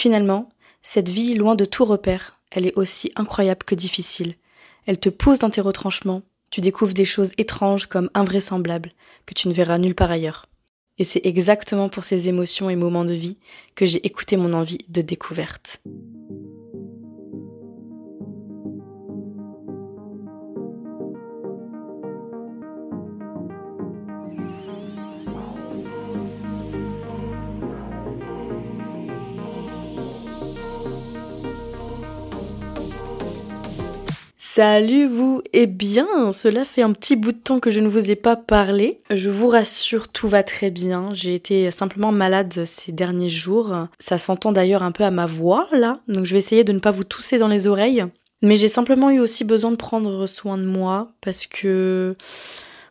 Finalement, cette vie, loin de tout repère, elle est aussi incroyable que difficile. Elle te pousse dans tes retranchements, tu découvres des choses étranges comme invraisemblables, que tu ne verras nulle part ailleurs. Et c'est exactement pour ces émotions et moments de vie que j'ai écouté mon envie de découverte. Salut vous Eh bien, cela fait un petit bout de temps que je ne vous ai pas parlé. Je vous rassure, tout va très bien. J'ai été simplement malade ces derniers jours. Ça s'entend d'ailleurs un peu à ma voix là, donc je vais essayer de ne pas vous tousser dans les oreilles. Mais j'ai simplement eu aussi besoin de prendre soin de moi parce que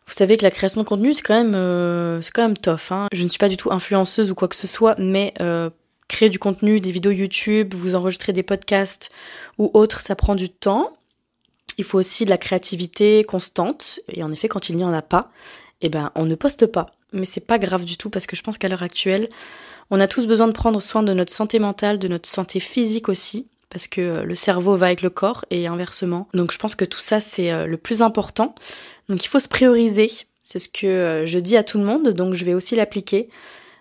vous savez que la création de contenu c'est quand même euh, c'est quand même tough. Hein. Je ne suis pas du tout influenceuse ou quoi que ce soit, mais euh, créer du contenu, des vidéos YouTube, vous enregistrer des podcasts ou autres, ça prend du temps. Il faut aussi de la créativité constante. Et en effet, quand il n'y en a pas, eh ben, on ne poste pas. Mais c'est pas grave du tout parce que je pense qu'à l'heure actuelle, on a tous besoin de prendre soin de notre santé mentale, de notre santé physique aussi. Parce que euh, le cerveau va avec le corps et inversement. Donc je pense que tout ça, c'est euh, le plus important. Donc il faut se prioriser. C'est ce que euh, je dis à tout le monde, donc je vais aussi l'appliquer.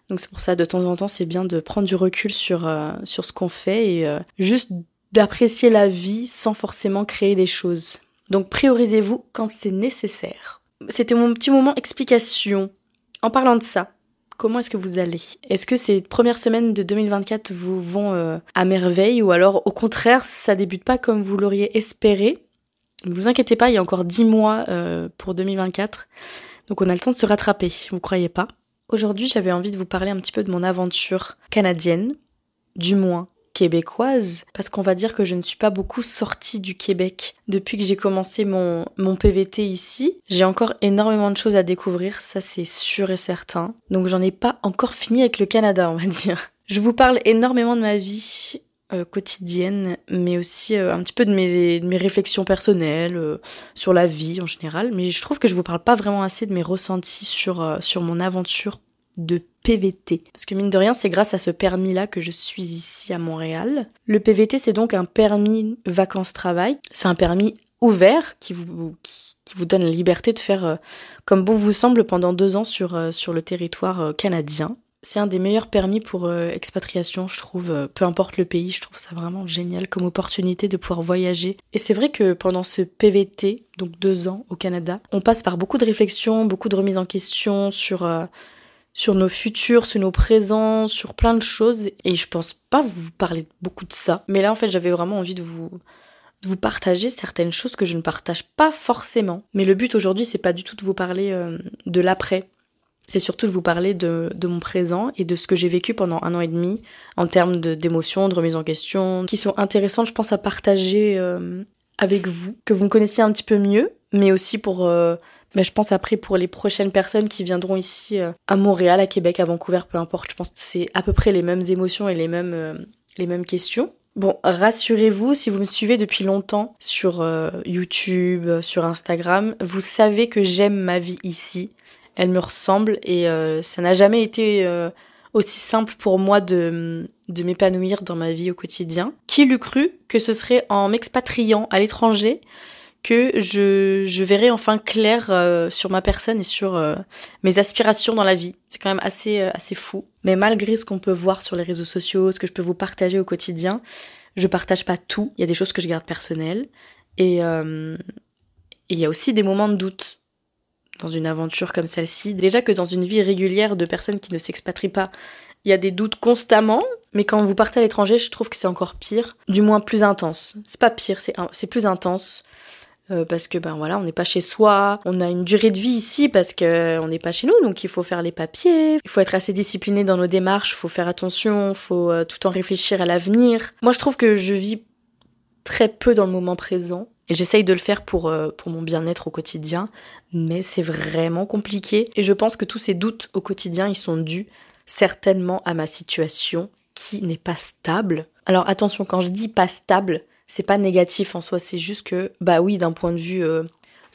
Donc c'est pour ça, de temps en temps, c'est bien de prendre du recul sur, sur ce qu'on fait et juste d'apprécier la vie sans forcément créer des choses. Donc priorisez-vous quand c'est nécessaire. C'était mon petit moment explication. En parlant de ça, comment est-ce que vous allez? Est-ce que ces premières semaines de 2024 vous vont euh, à merveille ou alors au contraire ça débute pas comme vous l'auriez espéré? Ne vous inquiétez pas, il y a encore 10 mois euh, pour 2024. Donc on a le temps de se rattraper, vous croyez pas? Aujourd'hui j'avais envie de vous parler un petit peu de mon aventure canadienne, du moins québécoise, parce qu'on va dire que je ne suis pas beaucoup sortie du Québec depuis que j'ai commencé mon, mon PVT ici. J'ai encore énormément de choses à découvrir, ça c'est sûr et certain. Donc j'en ai pas encore fini avec le Canada, on va dire. Je vous parle énormément de ma vie euh, quotidienne, mais aussi euh, un petit peu de mes, de mes réflexions personnelles euh, sur la vie en général. Mais je trouve que je vous parle pas vraiment assez de mes ressentis sur, sur mon aventure de PVT. Parce que mine de rien, c'est grâce à ce permis-là que je suis ici à Montréal. Le PVT, c'est donc un permis vacances-travail. C'est un permis ouvert qui vous, qui, vous donne la liberté de faire euh, comme bon vous semble pendant deux ans sur, euh, sur le territoire euh, canadien. C'est un des meilleurs permis pour expatriation, je trouve, peu importe le pays, je trouve ça vraiment génial comme opportunité de pouvoir voyager. Et c'est vrai que pendant ce PVT, donc deux ans au Canada, on passe par beaucoup de réflexions, beaucoup de remises en question sur sur nos futurs, sur nos présents, sur plein de choses. Et je pense pas vous parler beaucoup de ça. Mais là, en fait, j'avais vraiment envie de vous, de vous partager certaines choses que je ne partage pas forcément. Mais le but aujourd'hui, c'est pas du tout de vous parler euh, de l'après. C'est surtout de vous parler de, de, mon présent et de ce que j'ai vécu pendant un an et demi en termes d'émotions, de, remise en question, qui sont intéressantes, je pense, à partager euh, avec vous, que vous me connaissiez un petit peu mieux, mais aussi pour euh, mais je pense après pour les prochaines personnes qui viendront ici euh, à Montréal, à Québec, à Vancouver, peu importe, je pense que c'est à peu près les mêmes émotions et les mêmes, euh, les mêmes questions. Bon, rassurez-vous, si vous me suivez depuis longtemps sur euh, YouTube, sur Instagram, vous savez que j'aime ma vie ici. Elle me ressemble et ça n'a jamais été aussi simple pour moi de, de m'épanouir dans ma vie au quotidien. Qui l'eût cru que ce serait en m'expatriant à l'étranger que je, je verrai enfin clair euh, sur ma personne et sur euh, mes aspirations dans la vie. C'est quand même assez, euh, assez fou. Mais malgré ce qu'on peut voir sur les réseaux sociaux, ce que je peux vous partager au quotidien, je partage pas tout. Il y a des choses que je garde personnelles. Et il y a aussi des moments de doute dans une aventure comme celle-ci. Déjà que dans une vie régulière de personnes qui ne s'expatrient pas, il y a des doutes constamment. Mais quand vous partez à l'étranger, je trouve que c'est encore pire. Du moins plus intense. C'est pas pire, c'est plus intense. Euh, parce que ben voilà, on n'est pas chez soi, on a une durée de vie ici parce que on n'est pas chez nous, donc il faut faire les papiers, il faut être assez discipliné dans nos démarches, faut faire attention, faut euh, tout en réfléchir à l'avenir. Moi, je trouve que je vis très peu dans le moment présent et j'essaye de le faire pour euh, pour mon bien-être au quotidien, mais c'est vraiment compliqué et je pense que tous ces doutes au quotidien, ils sont dus certainement à ma situation qui n'est pas stable. Alors attention, quand je dis pas stable, c'est pas négatif en soi, c'est juste que, bah oui, d'un point de vue euh,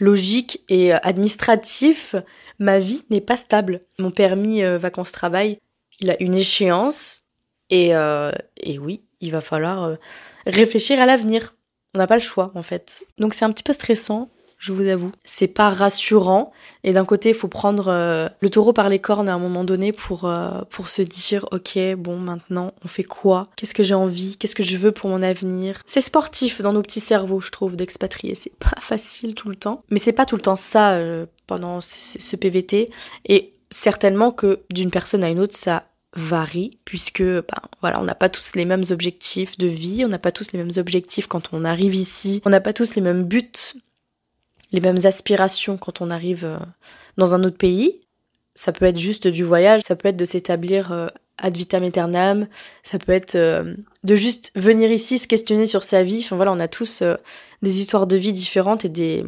logique et euh, administratif, ma vie n'est pas stable. Mon permis euh, vacances-travail, il a une échéance Et, et oui, il va falloir réfléchir à l'avenir. On n'a pas le choix en fait. Donc c'est un petit peu stressant, je vous avoue. C'est pas rassurant. Et d'un côté, il faut prendre euh, le taureau par les cornes à un moment donné pour, euh, pour se dire, ok, bon, maintenant, on fait quoi? Qu'est-ce que j'ai envie? Qu'est-ce que je veux pour mon avenir? C'est sportif dans nos petits cerveaux, je trouve, d'expatrier. C'est pas facile tout le temps. Mais c'est pas tout le temps ça euh, pendant ce, PVT. Et certainement que d'une personne à une autre, ça varie puisque ben, voilà on n'a pas tous les mêmes objectifs de vie on n'a pas tous les mêmes objectifs quand on arrive ici on n'a pas tous les mêmes buts les mêmes aspirations quand on arrive euh, dans un autre pays. Ça peut être juste du voyage, ça peut être de s'établir euh, ad vitam aeternam, ça peut être euh, de juste venir ici se questionner sur sa vie. Enfin voilà, on a tous des histoires de vie différentes et des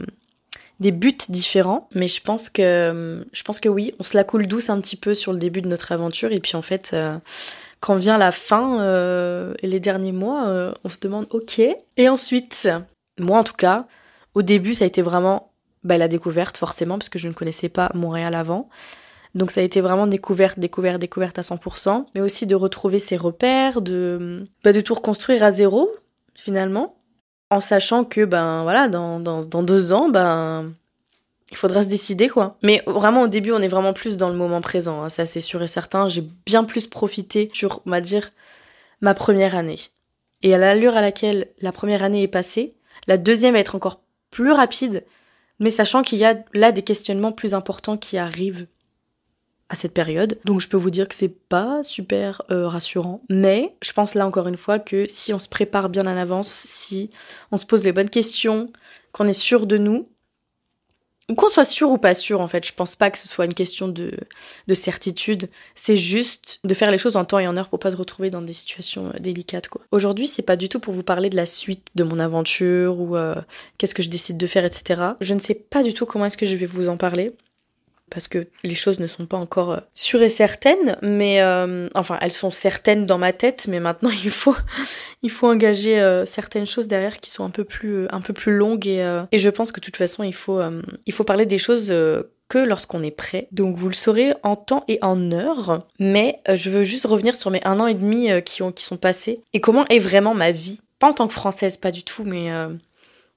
des buts différents, mais je pense que je pense que oui, on se la coule douce un petit peu sur le début de notre aventure et puis en fait quand vient la fin et les derniers mois, on se demande OK. Et ensuite, moi en tout cas, au début, ça a été vraiment bah, la découverte, forcément, parce que je ne connaissais pas Montréal avant. Donc ça a été vraiment découverte, découverte, découverte à 100%, mais aussi de retrouver ses repères, de, bah, de tout reconstruire à zéro, finalement, en sachant que, ben voilà, dans, deux ans, ben il faudra se décider quoi. Mais vraiment au début on est vraiment plus dans le moment présent, hein, ça c'est sûr et certain. J'ai bien plus profité sur, on dire, ma première année. Et à l'allure à laquelle la première année est passée, la deuxième va être encore plus rapide, mais sachant qu'il y a là des questionnements plus importants qui arrivent à cette période. Donc je peux vous dire que c'est pas super euh, rassurant, mais je pense là encore une fois que si on se prépare bien en avance, si on se pose les bonnes questions, qu'on est sûr de nous, qu'on soit sûr ou pas sûr, en fait, je pense pas que ce soit une question de, de certitude. C'est juste de faire les choses en temps et en heure pour pas se retrouver dans des situations euh, délicates, quoi. Aujourd'hui, c'est pas du tout pour vous parler de la suite de mon aventure ou euh, qu'est-ce que je décide de faire, etc. Je ne sais pas du tout comment est-ce que je vais vous en parler parce que les choses ne sont pas encore euh, sûres et certaines, mais euh, enfin elles sont certaines dans ma tête, mais maintenant il faut il faut engager euh, certaines choses derrière qui sont un peu plus un peu plus longues et, et je pense que de toute façon il faut il faut parler des choses que lorsqu'on est prêt. Donc vous le saurez en temps et en heure, mais je veux juste revenir sur mes un an et demi qui ont qui sont passés et comment est vraiment ma vie. Pas en tant que française, pas du tout, mais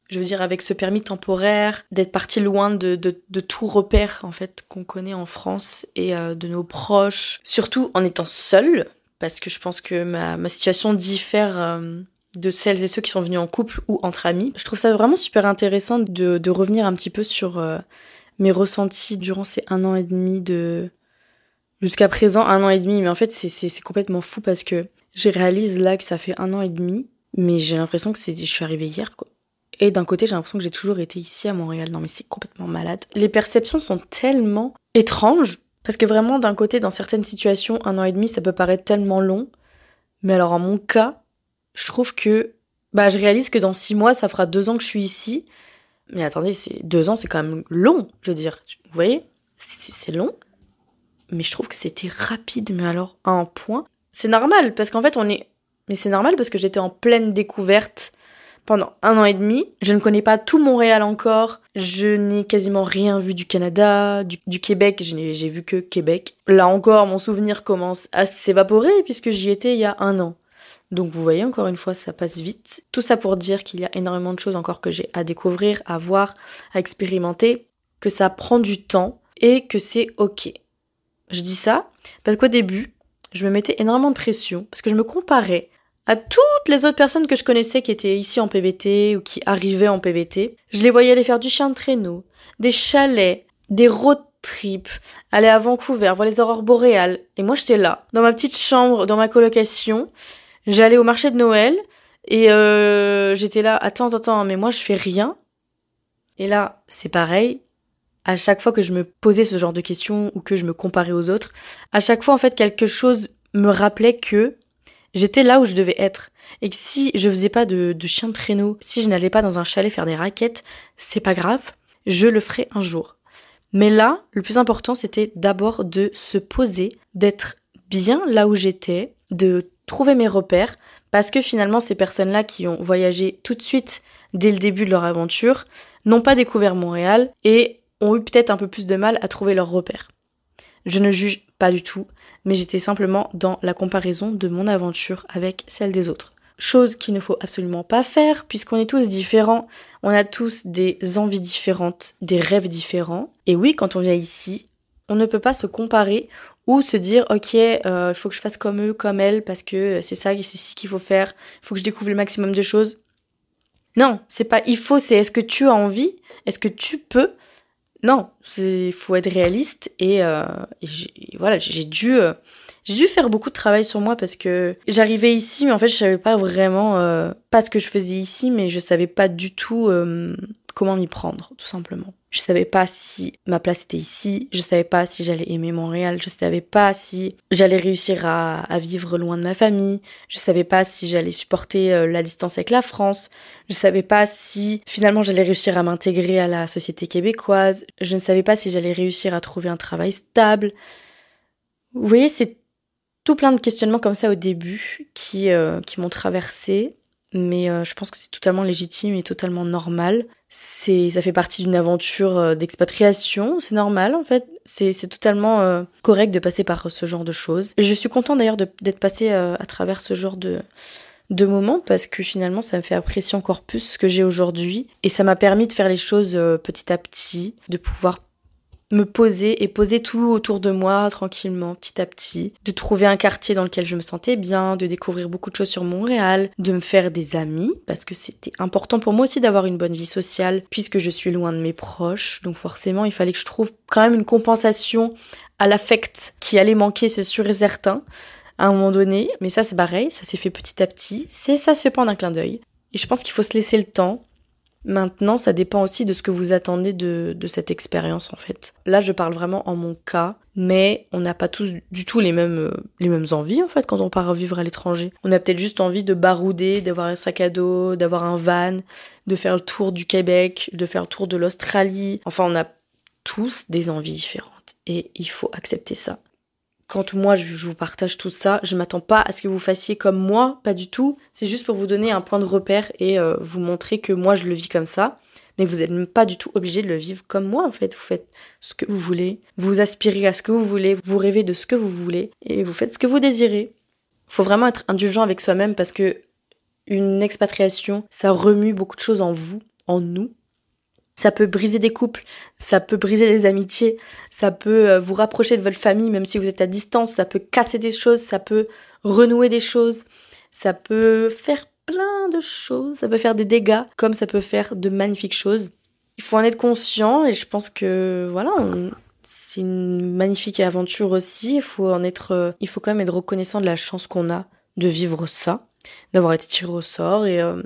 je veux dire avec ce permis temporaire, d'être parti loin de, de, tout repère en fait qu'on connaît en France et euh, de nos proches, surtout en étant seule, parce que je pense que ma, ma situation diffère euh, de celles et ceux qui sont venus en couple ou entre amis. Je trouve ça vraiment super intéressant de, de revenir un petit peu sur euh, mes ressentis durant ces un an et demi de... Jusqu'à présent, un an et demi, mais en fait c'est complètement fou parce que je réalise là que ça fait un an et demi, mais j'ai l'impression que c'est je suis arrivée hier quoi. Et d'un côté, j'ai l'impression que j'ai toujours été ici à Montréal. Non, mais c'est complètement malade. Les perceptions sont tellement étranges. Parce que vraiment, d'un côté, dans certaines situations, un an et demi, ça peut paraître tellement long. Mais alors, en mon cas, je trouve que, bah, je réalise que dans six mois, ça fera deux ans que je suis ici. Mais attendez, c'est deux ans, c'est quand même long, je veux dire. Vous voyez, c'est long. Mais je trouve que c'était rapide, mais alors à un point. C'est normal, parce qu'en fait, on est. Mais c'est normal parce que j'étais en pleine découverte pendant un an et demi. Je ne connais pas tout Montréal encore. Je n'ai quasiment rien vu du Canada, du, Québec. J'ai vu que Québec. Là encore, mon souvenir commence à s'évaporer puisque j'y étais il y a un an. Donc vous voyez, encore une fois, ça passe vite. Tout ça pour dire qu'il y a énormément de choses encore que j'ai à découvrir, à voir, à expérimenter, que ça prend du temps et que c'est ok. Je dis ça parce qu'au début, je me mettais énormément de pression parce que je me comparais à toutes les autres personnes que je connaissais qui étaient ici en PVT ou qui arrivaient en PVT. Je les voyais aller faire du chien de traîneau, des chalets, des road trips, aller à Vancouver, voir les aurores boréales. Et moi, j'étais là, dans ma petite chambre, dans ma colocation. J'allais au marché de Noël et euh, j'étais là, attends, attends, mais moi, je fais rien. Et là, c'est pareil. À chaque fois que je me posais ce genre de questions ou que je me comparais aux autres, à chaque fois, en fait, quelque chose me rappelait que J'étais là où je devais être. Et que si je faisais pas de, de chien de traîneau, si je n'allais pas dans un chalet faire des raquettes, c'est pas grave, je le ferai un jour. Mais là, le plus important, c'était d'abord de se poser, d'être bien là où j'étais, de trouver mes repères, parce que finalement, ces personnes-là qui ont voyagé tout de suite dès le début de leur aventure n'ont pas découvert Montréal et ont eu peut-être un peu plus de mal à trouver leurs repères. Je ne juge pas du tout, mais j'étais simplement dans la comparaison de mon aventure avec celle des autres. Chose qu'il ne faut absolument pas faire, puisqu'on est tous différents, on a tous des envies différentes, des rêves différents. Et oui, quand on vient ici, on ne peut pas se comparer ou se dire ok euh, il faut que je fasse comme eux comme elles parce que c'est ça c'est ci qu'il faut faire il faut que je découvre le maximum de choses non c'est pas il faut c'est est-ce que tu as envie? Est-ce que tu peux non il faut être réaliste et, euh, voilà j'ai dû euh, j'ai dû faire beaucoup de travail sur moi parce que j'arrivais ici mais en fait je savais pas vraiment euh, pas ce que je faisais ici mais je savais pas du tout comment m'y prendre tout simplement je savais pas si ma place était ici, je savais pas si j'allais aimer Montréal, je savais pas si j'allais réussir à, vivre loin de ma famille, je savais pas si j'allais supporter euh, la distance avec la France, je savais pas si finalement j'allais réussir à m'intégrer à la société québécoise, je ne savais pas si j'allais réussir à trouver un travail stable. Vous voyez, c'est tout plein de questionnements comme ça au début qui, euh, qui m'ont traversé mais euh, je pense que c'est totalement légitime et totalement normal. C'est, ça fait partie d'une aventure euh, d'expatriation, c'est normal en fait. C'est, totalement euh, correct de passer par ce genre de choses. Je suis contente d'ailleurs d'être passée à travers ce genre de de moments parce que finalement ça me fait apprécier encore plus ce que j'ai aujourd'hui et ça m'a permis de faire les choses petit à petit, de pouvoir me poser et poser tout autour de moi tranquillement, petit à petit, de trouver un quartier dans lequel je me sentais bien, de découvrir beaucoup de choses sur Montréal, de me faire des amis, parce que c'était important pour moi aussi d'avoir une bonne vie sociale, puisque je suis loin de mes proches, donc forcément il fallait que je trouve quand même une compensation à l'affect qui allait manquer, c'est sûr et certain, à un moment donné, mais ça c'est pareil, ça s'est fait petit à petit, c'est ça se fait pas un clin d'œil. Et je pense qu'il faut se laisser le temps, Maintenant, ça dépend aussi de ce que vous attendez de, cette expérience en fait. Là, je parle vraiment en mon cas, mais on n'a pas tous du tout les mêmes, euh, les mêmes envies en fait quand on part vivre à l'étranger. On a peut-être juste envie de barouder, d'avoir un sac à dos, d'avoir un van, de faire le tour du Québec, de faire le tour de l'Australie. Enfin, on a tous des envies différentes et il faut accepter ça quand moi je vous partage tout ça, je m'attends pas à ce que vous fassiez comme moi, pas du tout. C'est juste pour vous donner un point de repère et euh, vous montrer que moi je le vis comme ça. Mais vous n'êtes même pas du tout obligé de le vivre comme moi en fait. Vous faites ce que vous voulez, vous aspirez à ce que vous voulez, vous rêvez de ce que vous voulez et vous faites ce que vous désirez. Faut vraiment être indulgent avec soi-même parce que une expatriation, ça remue beaucoup de choses en vous, en nous, ça peut briser des couples, ça peut briser des amitiés, ça peut euh, vous rapprocher de votre famille même si vous êtes à distance, ça peut casser des choses, ça peut renouer des choses, ça peut faire plein de choses, ça peut faire des dégâts comme ça peut faire de magnifiques choses. Il faut en être conscient et je pense que voilà, c'est une magnifique aventure aussi, il faut en être euh, il faut quand même être reconnaissant de la chance qu'on a de vivre ça, d'avoir été tiré au sort et euh,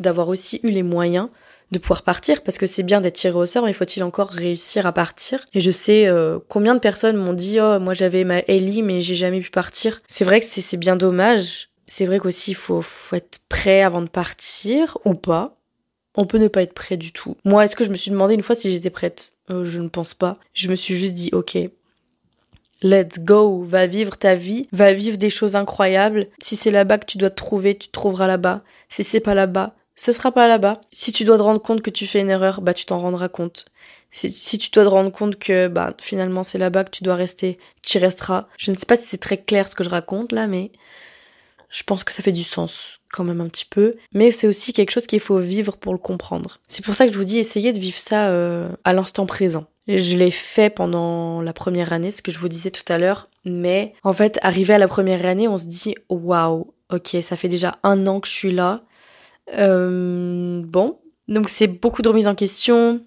d'avoir aussi eu les moyens de pouvoir partir parce que c'est bien d'être tiré au sort mais faut-il encore réussir à partir? Et je sais euh, combien de personnes m'ont dit oh moi j'avais ma Ellie mais j'ai jamais pu partir. C'est vrai que c'est bien dommage. C'est vrai qu'aussi il faut, faut être prêt avant de partir ou pas. On peut ne pas être prêt du tout. Moi est-ce que je me suis demandé une fois si j'étais prête? Euh, je ne pense pas. Je me suis juste dit ok Let's go, va vivre ta vie, va vivre des choses incroyables. Si c'est là-bas que tu dois te trouver, tu te trouveras là-bas. Si c'est pas là-bas, ce sera pas là-bas. Si tu dois te rendre compte que tu fais une erreur, bah tu t'en rendras compte. Si, tu dois te rendre compte que bah finalement c'est là-bas que tu dois rester, tu y resteras. Je ne sais pas si c'est très clair ce que je raconte là, mais je pense que ça fait du sens quand même un petit peu. Mais c'est aussi quelque chose qu'il faut vivre pour le comprendre. C'est pour ça que je vous dis essayez de vivre ça euh, à l'instant présent. Je l'ai fait pendant la première année, ce que je vous disais tout à l'heure. Mais en fait, arrivé à la première année, on se dit waouh, ok, ça fait déjà un an que je suis là euh, bon, donc c'est beaucoup de remises en question.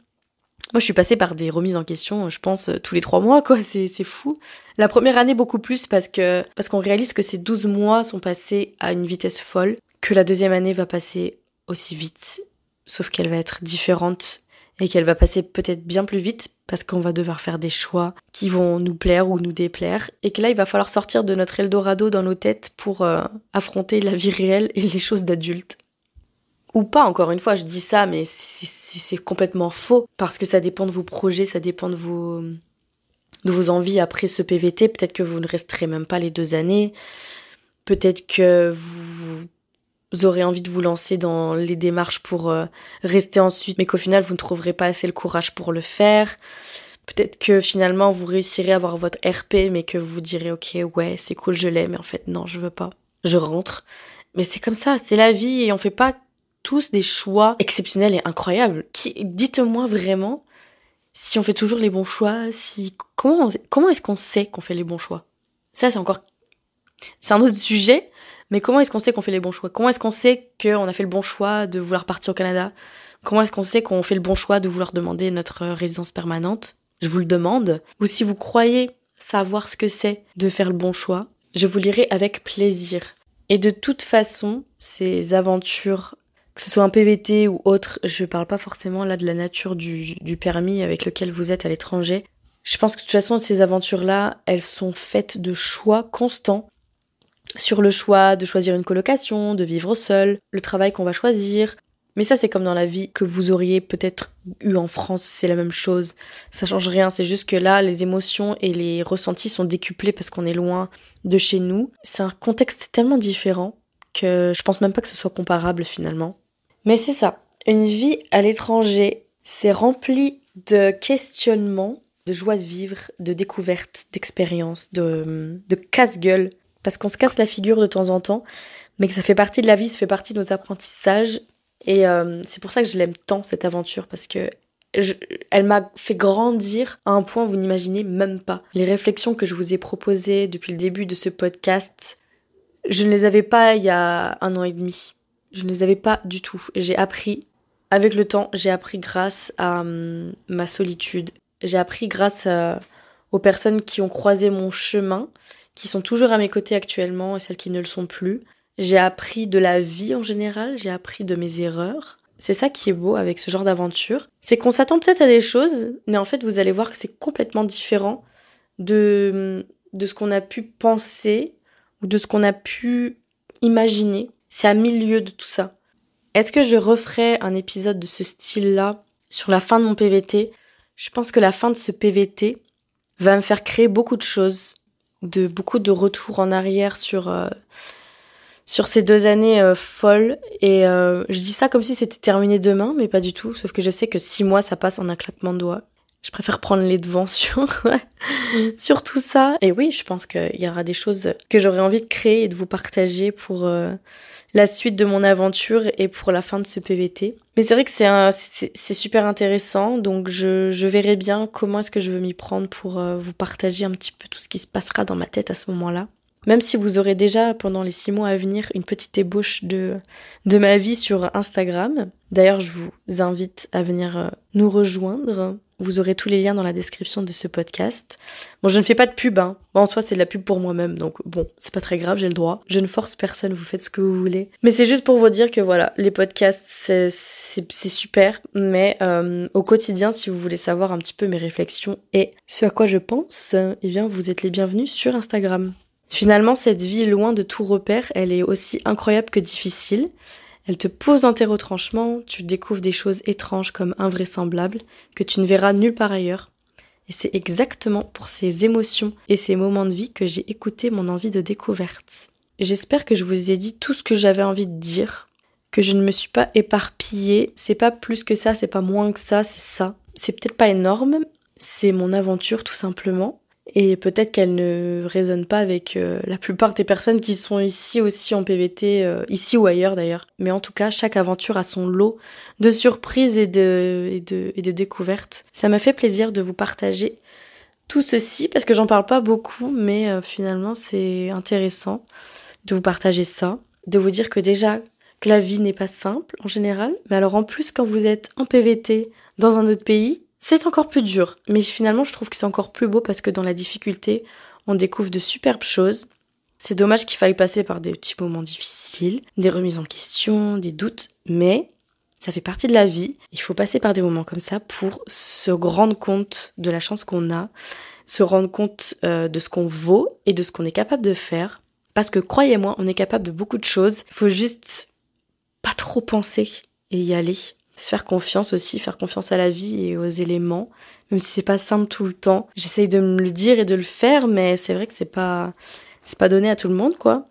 Moi, je suis passée par des remises en question, je pense, tous les trois mois, quoi. C'est, c'est fou. La première année, beaucoup plus parce que, parce qu'on réalise que ces 12 mois sont passés à une vitesse folle, que la deuxième année va passer aussi vite, sauf qu'elle va être différente et qu'elle va passer peut-être bien plus vite parce qu'on va devoir faire des choix qui vont nous plaire ou nous déplaire et que là il va falloir sortir de notre Eldorado dans nos têtes pour euh, affronter la vie réelle et les choses d'adultes ou pas, encore une fois, je dis ça, mais c'est complètement faux, parce que ça dépend de vos projets, ça dépend de vos, envies après ce PVT. Peut-être que vous ne resterez même pas les deux années, peut-être que vous, aurez envie de vous lancer dans les démarches pour euh, rester ensuite, mais qu'au final, vous ne trouverez pas assez le courage pour le faire. Peut-être que finalement vous réussirez à avoir votre RP, mais que vous direz ok ouais c'est cool je l'ai, mais en fait non je veux pas. Je rentre. Mais c'est comme ça, c'est la vie et on fait pas tous des choix exceptionnels et incroyables. Dites-moi vraiment si on fait toujours les bons choix, si comment comment est-ce qu'on sait qu'on fait les bons choix? Ça c'est encore c'est un autre sujet, mais comment est-ce qu'on sait qu'on fait les bons choix? Comment est-ce qu'on sait qu'on a fait le bon choix de vouloir partir au Canada? Comment est-ce qu'on sait qu'on fait le bon choix de vouloir demander notre résidence permanente? Je vous le demande. Ou si vous croyez savoir ce que c'est de faire le bon choix, je vous lirai avec plaisir. Et de toute façon, ces aventures, que ce soit un PVT ou autre, je parle pas forcément là de la nature du, du permis avec lequel vous êtes à l'étranger. Je pense que de toute façon, ces aventures-là, elles sont faites de choix constants sur le choix de choisir une colocation, de vivre seul, le travail qu'on va choisir. Mais ça, c'est comme dans la vie que vous auriez peut-être eu en France, c'est la même chose. Ça change rien, c'est juste que là, les émotions et les ressentis sont décuplés parce qu'on est loin de chez nous. C'est un contexte tellement différent que je pense même pas que ce soit comparable finalement. Mais c'est ça. Une vie à l'étranger, c'est rempli de questionnements, de joie de vivre, de découvertes, d'expériences, de, de casse-gueule parce qu'on se casse la figure de temps en temps, mais que ça fait partie de la vie, ça fait partie de nos apprentissages. Et euh, c'est pour ça que je l'aime tant, cette aventure, parce que elle m'a fait grandir à un point vous n'imaginez même pas. Les réflexions que je vous ai proposées depuis le début de ce podcast, je ne les avais pas il y a un an et demi. Je ne les avais pas du tout. J'ai appris, avec le temps, j'ai appris grâce à hum, ma solitude. J'ai appris grâce aux personnes qui ont croisé mon chemin qui sont toujours à mes côtés actuellement et celles qui ne le sont plus. J'ai appris de la vie en général, j'ai appris de mes erreurs. C'est ça qui est beau avec ce genre d'aventure. C'est qu'on s'attend peut-être à des choses, mais en fait vous allez voir que c'est complètement différent de, de ce qu'on a pu penser ou de ce qu'on a pu imaginer. C'est à milieu de tout ça. Est-ce que je referai un épisode de ce style-là sur la fin de mon PVT Je pense que la fin de ce PVT va me faire créer beaucoup de choses de beaucoup de retours en arrière sur euh, sur ces deux années euh, folles. Et euh, je dis ça comme si c'était terminé demain mais pas du tout. Sauf que je sais que six mois ça passe en un claquement de doigts. Je préfère prendre les devants sur sur tout ça. Et oui je pense qu'il y aura des choses que j'aurais envie de créer et de vous partager pour la suite de mon aventure et pour la fin de ce PVT. Mais c'est vrai que c'est c'est super intéressant, donc je, je verrai bien comment est-ce que je veux m'y prendre pour euh, vous partager un petit peu tout ce qui se passera dans ma tête à ce moment-là. Même si vous aurez déjà pendant les six mois à venir une petite ébauche de, de ma vie sur Instagram. D'ailleurs, je vous invite à venir euh, nous rejoindre vous aurez tous les liens dans la description de ce podcast. Bon, je ne fais pas de pub, hein. Bon, en soi, c'est de la pub pour moi-même, donc bon, c'est pas très grave, j'ai le droit. Je ne force personne, vous faites ce que vous voulez. Mais c'est juste pour vous dire que voilà, les podcasts, c'est super, mais euh, au quotidien, si vous voulez savoir un petit peu mes réflexions et ce à quoi je pense, eh bien, vous êtes les bienvenus sur Instagram. Finalement, cette vie loin de tout repère, elle est aussi incroyable que difficile. Elle te pose dans tes retranchements, tu découvres des choses étranges comme invraisemblables que tu ne verras nulle part ailleurs. Et c'est exactement pour ces émotions et ces moments de vie que j'ai écouté mon envie de découverte. J'espère que je vous ai dit tout ce que j'avais envie de dire, que je ne me suis pas éparpillée. C'est pas plus que ça, c'est pas moins que ça, c'est ça. C'est peut-être pas énorme, c'est mon aventure tout simplement. Et peut-être qu'elle ne résonne pas avec euh, la plupart des personnes qui sont ici aussi en PVT, euh, ici ou ailleurs d'ailleurs. Mais en tout cas, chaque aventure a son lot de surprises et de, et de, et de découvertes. Ça m'a fait plaisir de vous partager tout ceci parce que j'en parle pas beaucoup, mais euh, finalement c'est intéressant de vous partager ça, de vous dire que déjà que la vie n'est pas simple en général, mais alors en plus quand vous êtes en PVT dans un autre pays, c'est encore plus dur, mais finalement je trouve que c'est encore plus beau parce que dans la difficulté, on découvre de superbes choses. C'est dommage qu'il faille passer par des petits moments difficiles, des remises en question, des doutes, mais ça fait partie de la vie. Il faut passer par des moments comme ça pour se rendre compte de la chance qu'on a, se rendre compte euh, de ce qu'on vaut et de ce qu'on est capable de faire. Parce que croyez-moi, on est capable de beaucoup de choses. Il faut juste pas trop penser et y aller se faire confiance aussi, faire confiance à la vie et aux éléments, même si c'est pas simple tout le temps. J'essaye de me le dire et de le faire, mais c'est vrai que c'est pas c'est pas donné à tout le monde quoi.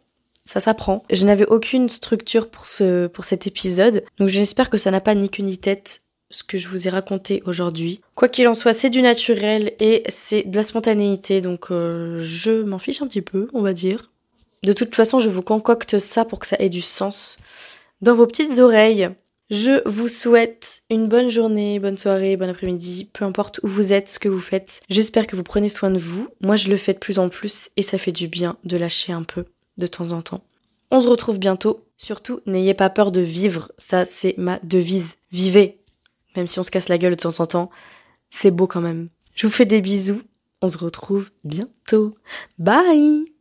Ça s'apprend. Je n'avais aucune structure pour ce pour cet épisode, donc j'espère que ça n'a pas ni queue ni tête ce que je vous ai raconté aujourd'hui. Quoi qu'il en soit, c'est du naturel et c'est de la spontanéité, donc euh, je m'en fiche un petit peu, on va dire. De toute façon, je vous concocte ça pour que ça ait du sens dans vos petites oreilles. Je vous souhaite une bonne journée, bonne soirée, bon après-midi, peu importe où vous êtes, ce que vous faites. J'espère que vous prenez soin de vous. Moi, je le fais de plus en plus et ça fait du bien de lâcher un peu de temps en temps. On se retrouve bientôt. Surtout, n'ayez pas peur de vivre. Ça, c'est ma devise. Vivez. Même si on se casse la gueule de temps en temps, c'est beau quand même. Je vous fais des bisous. On se retrouve bientôt. Bye